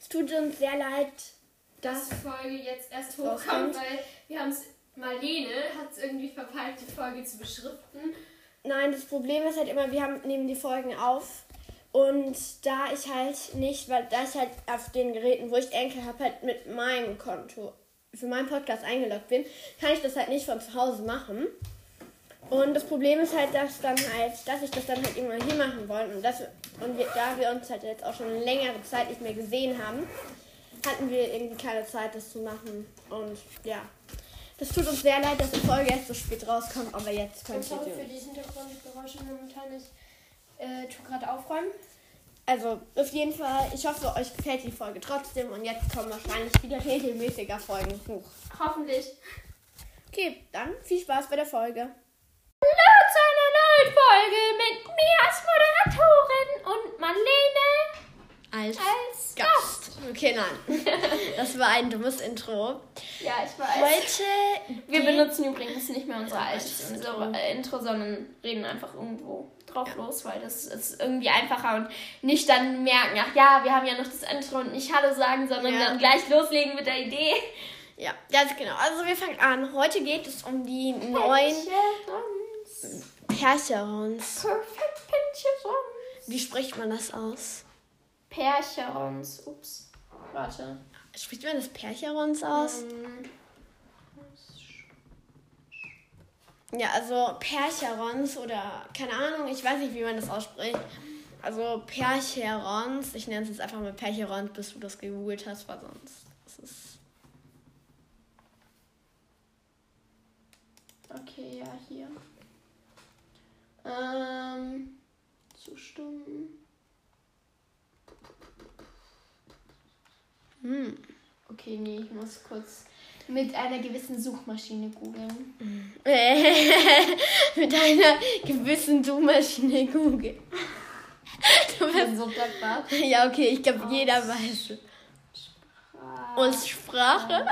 Es tut uns sehr leid, dass die Folge jetzt erst hochkommt, weil wir haben es. Marlene hat es irgendwie verpeilt, die Folge zu beschriften. Nein, das Problem ist halt immer, wir haben, nehmen die Folgen auf und da ich halt nicht, weil da ich halt auf den Geräten, wo ich Enkel habe, halt mit meinem Konto für meinen Podcast eingeloggt bin, kann ich das halt nicht von zu Hause machen. Und das Problem ist halt, dass dann halt, dass ich das dann halt immer hier machen wollte. Und, das, und wir, da wir uns halt jetzt auch schon längere Zeit nicht mehr gesehen haben, hatten wir irgendwie keine Zeit, das zu machen. Und ja. Das tut uns sehr leid, dass die Folge erst so spät rauskommt, aber jetzt könnt ihr. Sorry für die Hintergrundgeräusche momentan. Ich äh, tue gerade aufräumen. Also, auf jeden Fall, ich hoffe, euch gefällt die Folge trotzdem und jetzt kommen wahrscheinlich wieder regelmäßiger Folgen hoch. Hoffentlich. Okay, dann viel Spaß bei der Folge. Neuen Folge mit mir als Moderatorin und Marlene als, als Gast. Gast. Okay, nein. Das war ein dummes Intro. Ja, ich weiß. Heute. Wir benutzen übrigens nicht mehr unser altes Intro, Intro, sondern reden einfach irgendwo drauf ja. los, weil das ist irgendwie einfacher und nicht dann merken, ach ja, wir haben ja noch das Intro und nicht Hallo sagen, sondern ja. dann gleich loslegen mit der Idee. Ja, ganz genau. Also wir fangen an. Heute geht es um die neuen Percherons. Perfekt Percherons. Wie spricht man das aus? Percherons. Ups. Warte. Spricht man das Percherons aus? Ja, also Percherons oder keine Ahnung, ich weiß nicht, wie man das ausspricht. Also Percherons, ich nenne es jetzt einfach mal Percherons, bis du das gegoogelt hast, weil sonst ist Okay, ja, hier. Ähm, zustimmen. Hm. Okay, nee, ich muss kurz mit einer gewissen Suchmaschine googeln. mit einer gewissen Suchmaschine googeln. Du bist so dankbar. Ja, okay, ich glaube, jeder weiß. Sprache. Und Sprache?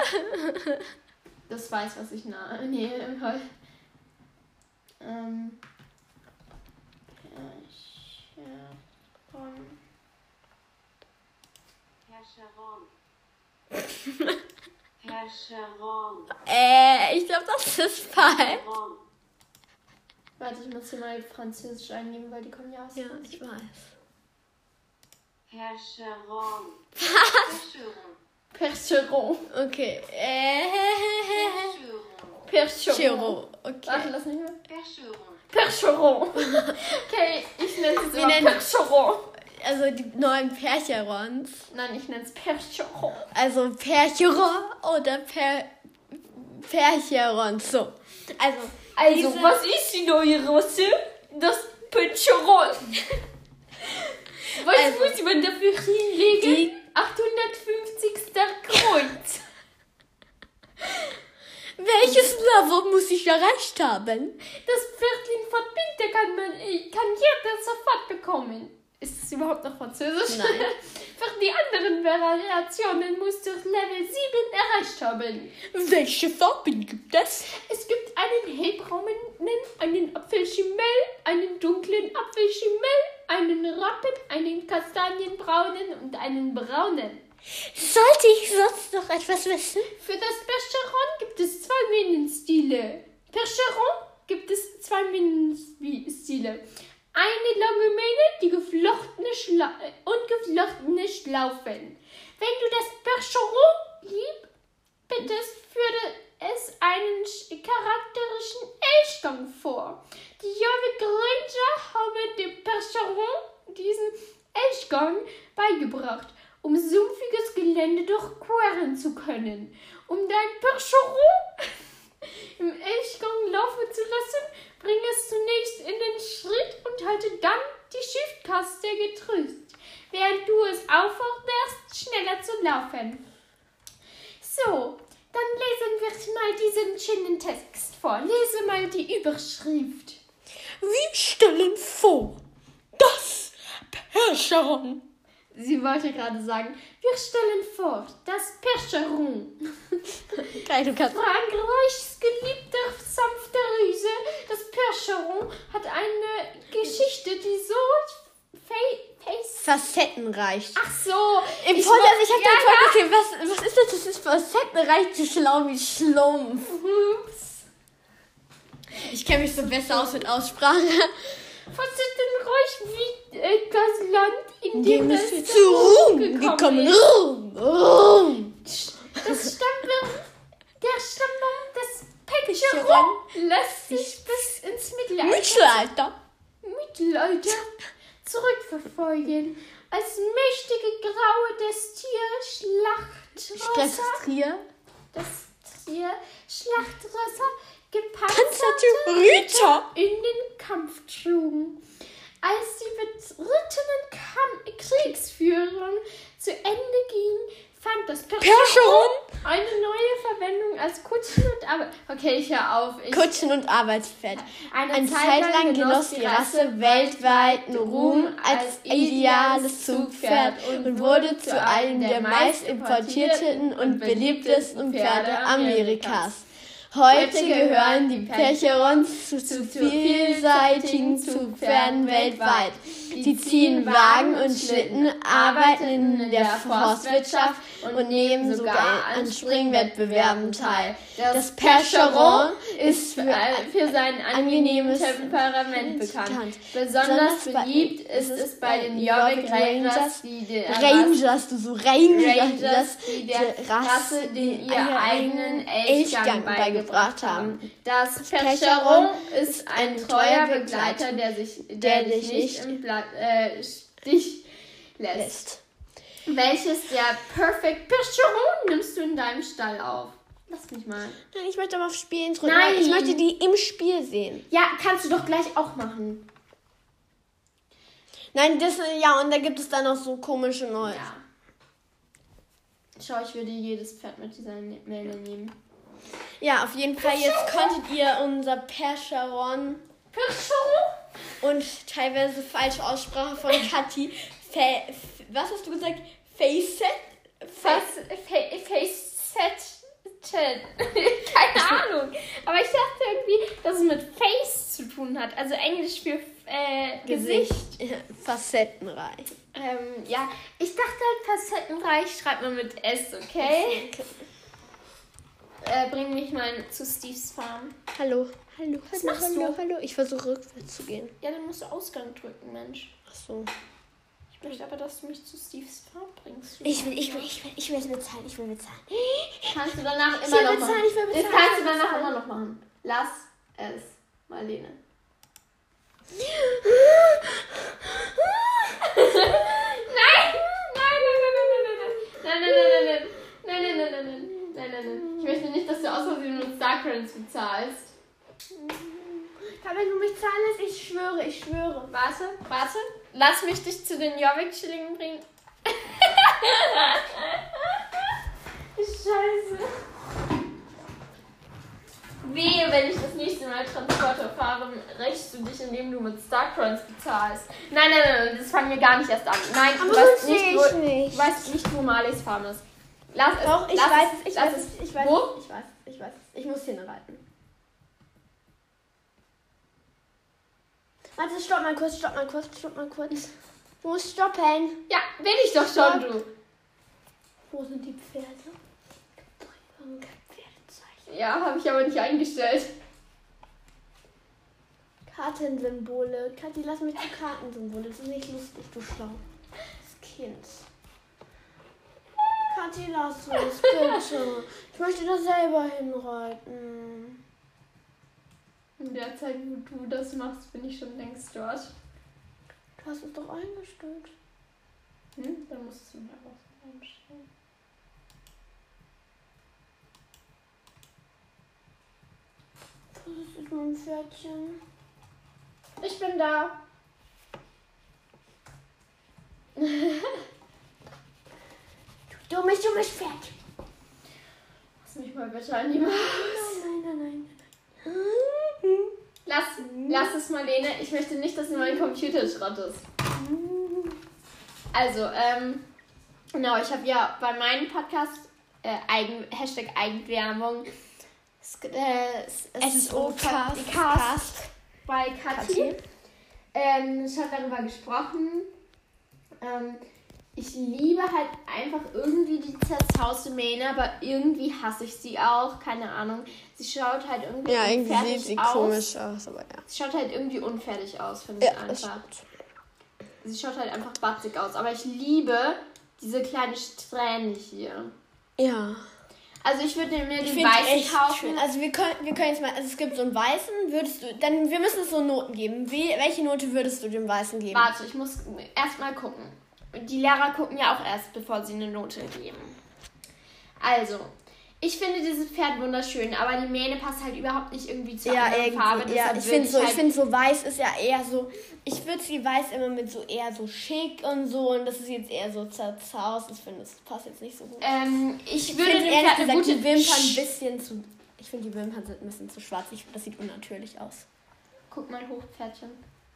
Das weiß, was ich nah. Nee, toll. Ähm. Percheron. Percheron. Äh, ich glaube, das ist falsch. Warte, ich muss hier mal Französisch eingeben, weil die kommen ja aus. Ja, ich weiß. Percheron. Percheron. Percheron. Okay. Äh. Percheron. Percheron. Okay. Warte, lass mich mal. Percheron. Percheron. Okay, ich nenne es immer Percheron. Also die neuen Percherons. Nein, ich nenne es Percheron. Also Percheron oder per Percherons. So. Also, Also, Diese- was ist die neue Rasse? Das Percheron. Was Also, muss man dafür hinlegen? die- 850. Kreuz. welches Level muss ich erreicht haben? Das Viertel von Bitte kann man, kann jeder sofort bekommen. Ist es überhaupt noch Französisch? Nein. Für die anderen Variationen musst du Level 7 erreicht haben. Welche Farben gibt es? Es gibt einen hellbraunen, einen Apfelschimmel, einen dunklen Apfelschimmel, einen Rappen, einen kastanienbraunen und einen braunen. Sollte ich sonst noch etwas wissen? Für das Percheron gibt es zwei Minenstile. Percheron gibt es zwei Minenstile. Eine lange Mähne, die geflochtene Schla äh, und geflochtene Schlaufen. Wenn du das Percheron lieb bittest, führt es einen sch- charakterischen Elchgang vor. Die Jove Granger haben dem Percheron diesen Elchgang beigebracht, um sumpfiges Gelände durchqueren zu können. Um dein Percheron im Elchgang laufen zu lassen, bring es zunächst in den Schritt und halte dann die Shift-Taste gedrückt, während du es aufforderst, schneller zu laufen. So, dann lesen wir mal diesen schönen Text vor. Lese mal die Überschrift. Wir stellen vor, das Percheron. Sie wollte gerade sagen, wir stellen vor, das Percheron. Du kannst. Frankreichs geliebter sanfter Riese, das Percheron, hat eine Geschichte, die so Fa Face. Facettenreich. Ach so. Im ich Podcast, ich habe ja, da ja. gesehen, was, was ist das? Das ist facettenreich, zu schlau wie Schlumpf. Ups. Ich kenne mich so besser aus mit Aussprache. Facettenreich wie äh, das Land, in dem es ist zu Ruhm gekommen. ist. Ruhm, Ruhm. Das Stammbaum, der Stammbaum des Pecheron lässt sich bis ins Mittelalter, Mittelalter. Mittelalter zurückverfolgen. Als mächtige graue des Tier Schlachtrösser, das Tier Schlachtrösser Panzerte gepanzerte Ritter. in den Kampf trugen. Als die berittenen Kriegsführung zu Ende ging, fand das Percheron. Eine neue Verwendung als Kutschen und Arbeit. Okay, ich höre auf. Ich, Kutschen und Arbeitsfeld. Eine Eine Zeit lang genoss die Rasse weltweiten Ruhm als ideales Zugpferd und wurde zu einem der meist importierten und beliebtesten Pferde Amerikas. Heute gehören die Percherons zu, zu vielseitigen Zugpferden weltweit. Sie ziehen Wagen und Schlitten, arbeiten in der Forstwirtschaft und nehmen sogar an Springwettbewerben teil. Das Percheron ist für für sein angenehmes Temperament bekannt. Besonders beliebt ist es bei den Jorvik Rangers, die der Rangers, du so Rangers, Rangers, die der Rasse den ihr eigenen Elchgang beigebracht haben. Das Percheron ist ein treuer Begleiter, der sich, der der dich nicht im Blatt, äh, Stich lässt. lässt. Welches der Perfect Percheron nimmst du in deinem Stall auf? Lass mich mal. Nein, ich möchte aber auf Spielen drücken. Nein. Ich möchte die im Spiel sehen. Ja, kannst du doch gleich auch machen. Nein, das, ja, und da gibt es dann noch so komische Neue. Ja. Schau, ich würde jedes Pferd mit dieser Welle nehmen. Ja, auf jeden Fall, jetzt konntet ihr unser Percheron und teilweise falsche Aussprache von Kathi. Fa was hast du gesagt? Facet? Was? Fa- Face-Set? Keine Ahnung. Aber ich dachte irgendwie, dass es mit Face zu tun hat. Also Englisch für äh, Gesicht. Ja, Facettenreich. Ähm, ja, ich dachte halt facettenreich schreibt man mit S, okay? Äh, bring mich mal zu Steves Farm. Hallo, hallo, Was hallo, machst hallo, du? hallo. Ich versuche rückwärts zu gehen. Ja, dann musst du Ausgang drücken, Mensch. Ach so. Ich möchte aber, dass du mich zu Steves Farm bringst. Ich will, ich will, ich will, ich will es bezahlen, ich will bezahlen. Kannst du danach immer noch bezahlen, machen. ich will Das bezahlen. kannst du danach bezahlen. immer noch machen. Lass es, Marlene. Nein! Nein, nein, nein, nein, nein, nein, nein, nein, nein, nein, nein, nein, nein, nein, nein, nein, nein. Ich möchte nicht, dass du aus Versehen mit Starcrans bezahlst. Aber wenn du mich zahlen lässt, ich schwöre, ich schwöre. Warte, warte. Lass mich dich zu den Jorvik-Schillingen bringen. Scheiße. Wehe, wenn ich das nächste Mal Transporter fahre, rächst du dich, indem du mit Starcrons bezahlst. Nein, nein, nein, nein, das fangen wir gar nicht erst an. Nein, Aber du weißt nicht, wo, ich nicht. Du weißt nicht, wo Marleys Farm ist. Lass es. Doch, ich lass weiß es, ich weiß es, ich weiß Wo? es, ich weiß es, ich weiß es. Ich muss hinreiten. Warte, stopp mal kurz, stopp mal kurz, stopp mal kurz. Du musst stoppen. Ja, will ich doch schon, du. Wo sind die Pferde? Kein Pferdezeichen? Ja, habe ich aber nicht eingestellt. Kartensymbole. Kathi, lass mich zu Kartensymbole. Das ist nicht lustig, du schlau. Das Kind. Kathi, lass es, bitte. Ich möchte da selber hinreiten. In der Zeit, wo du das machst, bin ich schon längst dort. Du hast es doch eingestellt. Hm? Dann musst du mir was einstellen. Das ist mein Pferdchen. Ich bin da. Du dummes Pferd. Lass mich mal bitte an die Maus. Nein, nein, nein, nein. Lass, lass es, Marlene. Ich möchte nicht, dass du meinen Computer schrottest. Also, ähm, genau, ich habe ja bei meinem Podcast äh, Eigen, Hashtag Eigenwerbung es, äh, es, es ist SO Cast bei Kathi. Ähm, schon darüber gesprochen. Ähm, ich liebe halt einfach irgendwie die zerzauste Mähne, aber irgendwie hasse ich sie auch. Keine Ahnung. Sie schaut halt irgendwie Ja, irgendwie sieht sie aus. komisch aus, aber ja. Sie schaut halt irgendwie unfertig aus, finde ich Ja, das einfach. Sie schaut halt einfach batzig aus. Aber ich liebe diese kleine Strähne hier. Ja. Also ich würde mir Ich den weißen kaufen. schön. Also wir können, wir können jetzt mal, also es gibt so einen weißen, würdest du, dann, wir müssen es so Noten geben. Wie, welche Note würdest du dem weißen geben? Warte, ich muss erst mal gucken. Die Lehrer gucken ja auch erst, bevor sie eine Note geben. Also, ich finde dieses Pferd wunderschön, aber die Mähne passt halt überhaupt nicht irgendwie zur Ja, anderen. Farbe. ja, ich finde so, ich halt, finde so weiß ist ja eher so, ich würde sie weiß immer mit so eher so schick und so und das ist jetzt eher so zerzaust. Ich finde, das passt jetzt nicht so gut. ähm, ich ich würde finde dem ehrlich gesagt gute die Wimpern ein Sch- bisschen zu, ich finde die Wimpern sind ein bisschen zu schwarz. Ich, das sieht unnatürlich aus. Guck mal hoch, Pferdchen.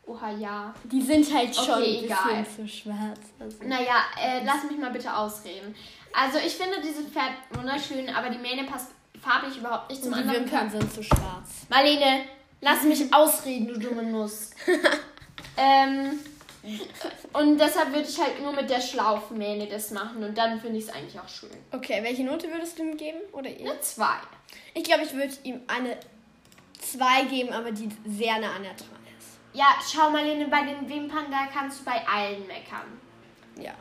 Oha, ja. Die sind halt schon Okay, ein egal. bisschen zu schwarz. Also. Naja, äh, lass mich mal bitte ausreden. Also, ich finde dieses Pferd wunderschön, aber die Mähne passt farblich überhaupt nicht zum Und die anderen Wimpern sind zu schwarz. Marlene, lass mich ausreden, du dumme Nuss. ähm, und deshalb würde ich halt nur mit der Schlaufmähne das machen und dann finde ich es eigentlich auch schön. Okay, welche Note würdest du ihm geben? Oder ihr? Eine 2. Ich glaube, ich würde ihm eine 2 geben, aber die sehr nah an der 3 ist. Ja, schau Marlene, bei den Wimpern, da kannst du bei allen meckern. Ja.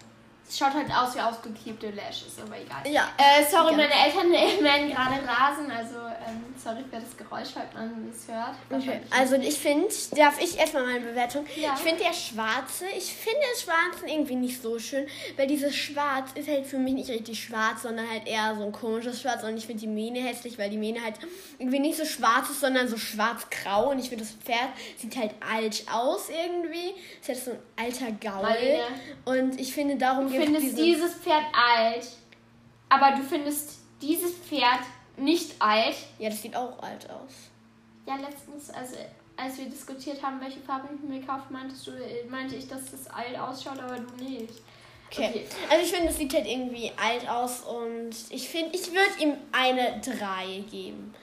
Es schaut halt aus wie ausgeklebte Lashes, aber egal. Ja. Äh, sorry, meine Eltern mähen gerade Rasen, also ähm, sorry für das Geräusch, falls man es hört. Okay. Also ich finde, darf ich erstmal meine Bewertung? Ja. Ich finde der Schwarze, ich finde den Schwarzen irgendwie nicht so schön, weil dieses Schwarz ist halt für mich nicht richtig schwarz, sondern halt eher so ein komisches Schwarz und ich finde die Mähne hässlich, weil die Mähne halt irgendwie nicht so schwarz ist, sondern so schwarz-grau und ich finde das Pferd sieht halt alt aus irgendwie. Es hat so ein alter Gaul Marlene. und ich finde darum gibt findest diese- dieses Pferd alt, aber du findest dieses Pferd nicht alt. Ja, das sieht auch alt aus. Ja, letztens, also, als wir diskutiert haben, welche Farbe ich mir kaufe, meintest du, äh, meinte ich, dass das alt ausschaut, aber du nicht. Okay. Okay. Also ich finde, es sieht halt irgendwie alt aus und ich finde, ich würde ihm eine 3 geben.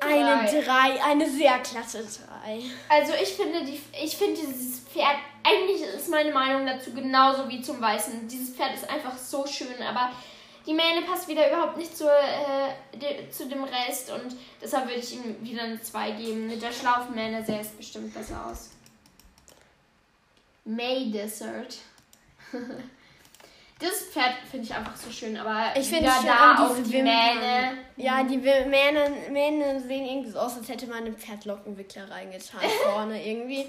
Eine Drei. 3, eine sehr klasse 3. Also ich finde, die, ich finde dieses Pferd, eigentlich ist meine Meinung dazu genauso wie zum Weißen. Dieses Pferd ist einfach so schön, aber die Mähne passt wieder überhaupt nicht zur, äh, de, zu dem Rest und deshalb würde ich ihm wieder eine 2 geben. Mit der Schlaufmähne sähe es bestimmt besser aus. May Desert. Das Pferd finde ich einfach so schön, aber Ich finde da auch auch diese die Wimpern. Mähne. Ja, die Mähne, Mähne sehen irgendwie so aus, als hätte man einen Pferdlockenwickler reingetan vorne irgendwie.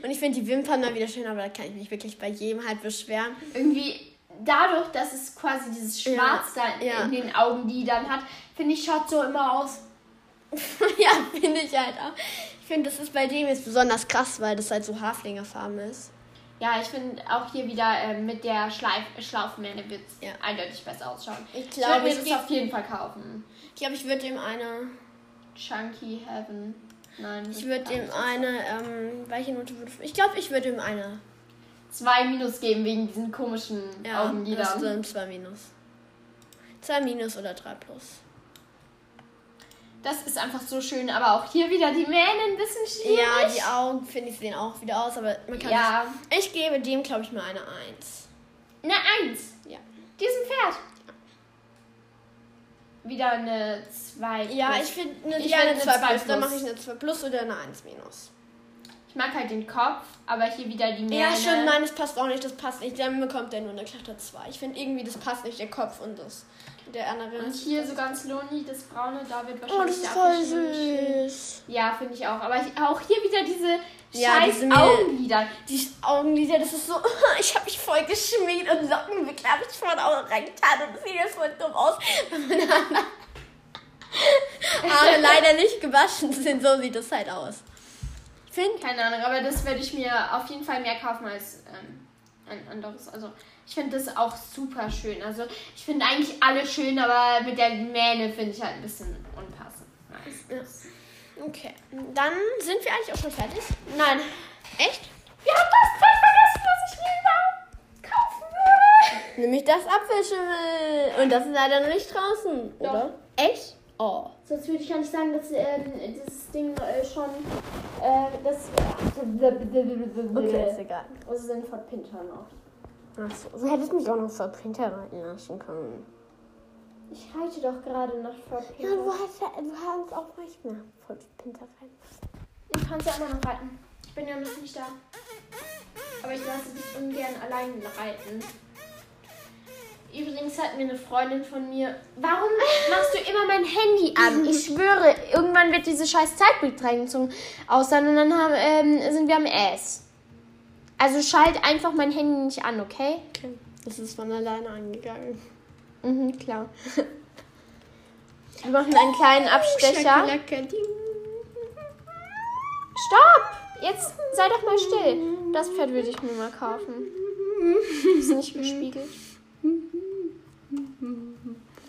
Und ich finde die Wimpern mal wieder schön, aber da kann ich mich wirklich bei jedem halt beschweren. irgendwie dadurch, dass es quasi dieses Schwarz Ja, da ja. in den Augenlidern hat, finde ich, schaut so immer aus. ja, finde ich halt auch. Ich finde, das ist bei dem jetzt besonders krass, weil das halt so Haflingerfarben ist. Ja, ich finde auch hier wieder äh, mit der Schleif Schlaufmähne wird es Ja. eindeutig besser ausschauen. Ich Ich glaube, würde mir es auf jeden Fall kaufen. Ich glaube, ich würde ihm eine Chunky Heaven. Nein. Ich würde ihm eine, ähm, welche Note würde ich? Ich glaube, ich würde ihm eine. zwei Minus geben wegen diesen komischen Ja, das Augenlidern. sind zwei Minus. Zwei Minus oder drei plus. Das ist einfach so schön, aber auch hier wieder die Mähne ein bisschen schwierig. Ja, die Augen, finde ich, sehen auch wieder aus, aber man kann Ja. nicht- Ich gebe dem, glaube ich, mal eine Eins. Eine Eins. Ja. Diesem Pferd. Wieder eine 2. Ja, ich finde eine, Ich ja, eine eine 2 zwei plus. Dann mache ich eine 2 plus oder eine 1 minus. Ich mag halt den Kopf, aber hier wieder die Mähne. Ja, stimmt, nein, das passt auch nicht, das passt nicht. Dann bekommt er nur eine glatte 2. Ich finde irgendwie, das passt nicht, der Kopf und das. Der andere. Und hier so ganz Loni, das braune, da wird Oh, wahrscheinlich das ist voll süß. Ja, finde ich auch. Aber auch hier wieder diese Ja, scheiß diese. Augenlider. Die Augenlider, das ist so. Ich habe mich voll geschminkt und Lockenwickler habe ich vorne auch reingetan und das sieht jetzt voll dumm aus, Haare leider nicht gewaschen sind. So sieht das halt aus. Finde. Keine Ahnung, aber das werde ich mir auf jeden Fall mehr kaufen als ähm, ein anderes. Also ich finde das auch super schön. Also ich finde eigentlich alle schön, aber mit der Mähne finde ich halt ein bisschen unpassend. Nice. Okay. Dann sind wir eigentlich auch schon fertig. Nein. Echt? Wir haben das Pferd vergessen, was ich mir überhaupt kaufen würde. Nämlich das Apfelschimmel. Und das ist leider noch nicht draußen, oder? Echt? Oh. Sonst würde ich gar nicht sagen, dass ähm, dieses Ding äh, schon äh, das. Okay, ist egal. Also sind von Pinter noch. Achso, du hättest mich auch noch vor Printer reiten lassen können. Ich reite doch gerade nach Fort Ja, Pinter. du hast, ja- du hast auch manchmal vor Printer reiten lassen. Du kannst ja immer noch reiten. Ich bin ja noch nicht da. Aber ich lasse dich ungern allein reiten. Übrigens hat mir eine Freundin von mir. Warum machst du immer mein Handy an? Ich schwöre, irgendwann wird diese scheiß Zeitbegrenzung aus sein und dann haben, ähm, sind wir am S. Also schalt einfach mein Handy nicht an, okay? Okay. Das ist von alleine angegangen. Mhm, klar. Wir machen einen kleinen Abstecher. Schakalaka, ding. Stopp! Jetzt sei doch mal still. Das Pferd würde ich mir mal kaufen. Ist nicht gespiegelt.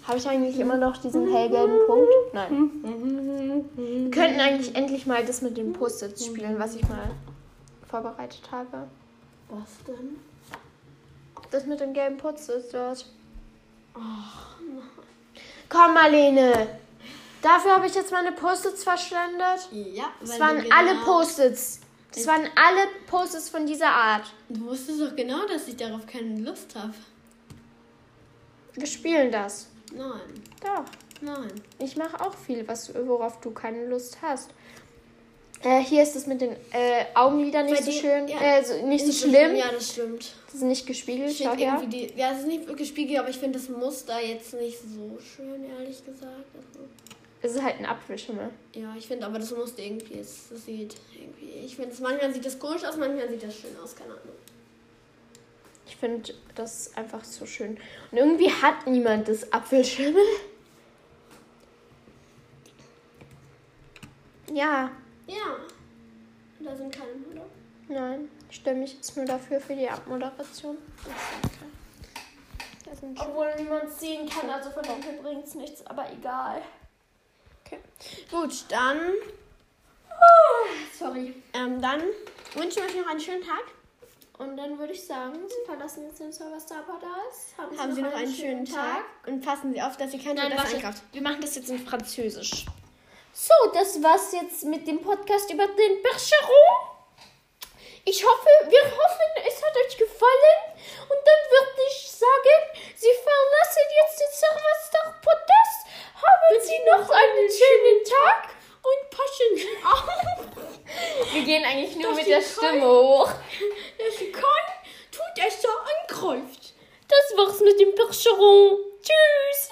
Habe ich eigentlich immer noch diesen hellgelben Punkt? Nein. Wir könnten eigentlich endlich mal das mit den Post-its spielen, was ich mal vorbereitet habe. Was denn? Das mit den gelben Post-its dort. Komm, Marlene. Dafür habe ich jetzt meine Post-its verschwendet. Ja, Es waren alle Post-its. Es waren alle Post-its von dieser Art. Du wusstest doch genau, dass ich darauf keine Lust habe. Wir spielen das. Nein, Doch. nein. Ich mache auch viel, was, worauf du keine Lust hast. Äh, hier ist es mit den äh, Augenlidern nicht Bei so schön. ja. Äh, so, nicht so schlimm. Ja, das stimmt. Das ist nicht gespiegelt. Ich Schau her. die. Ja, es ist nicht wirklich gespiegelt, aber ich finde das Muster jetzt nicht so schön, ehrlich gesagt. Also, Es ist halt ein Apfelschimmel. ja, ich finde aber das Muster irgendwie ist. Das sieht irgendwie. Ich finde es manchmal sieht das komisch aus, manchmal sieht das schön aus, keine Ahnung. Ich finde das einfach so schön. Und irgendwie hat niemand das Apfelschimmel. Ja, Ja. Da sind keine, oder? nein. Ich stelle mich jetzt nur dafür für die Abmoderation. Obwohl niemand sehen kann, also von dem hier bringt es nichts, aber egal. Okay. Gut, dann. Sorry. Ähm, dann wünsche ich euch noch einen schönen Tag. Und dann würde ich sagen, Sie verlassen jetzt den Server Star Paradise. Haben, Sie noch einen, schönen Tag. Und passen Sie auf, dass Sie kein Nein, warte. einkauft. Wir machen das jetzt in Französisch. So, das war's jetzt mit dem Podcast über den Bergeron. Ich hoffe, wir hoffen, es hat euch gefallen. Und dann würde ich sagen, Sie verlassen jetzt den Serverstar Podcast. Haben Sie noch einen schönen Tag und passen Sie auf. Wir gehen eigentlich nur Dass mit der Stimme hoch. Sie kann, tut es so angreift. Das war's mit dem Bergeron. Tschüss.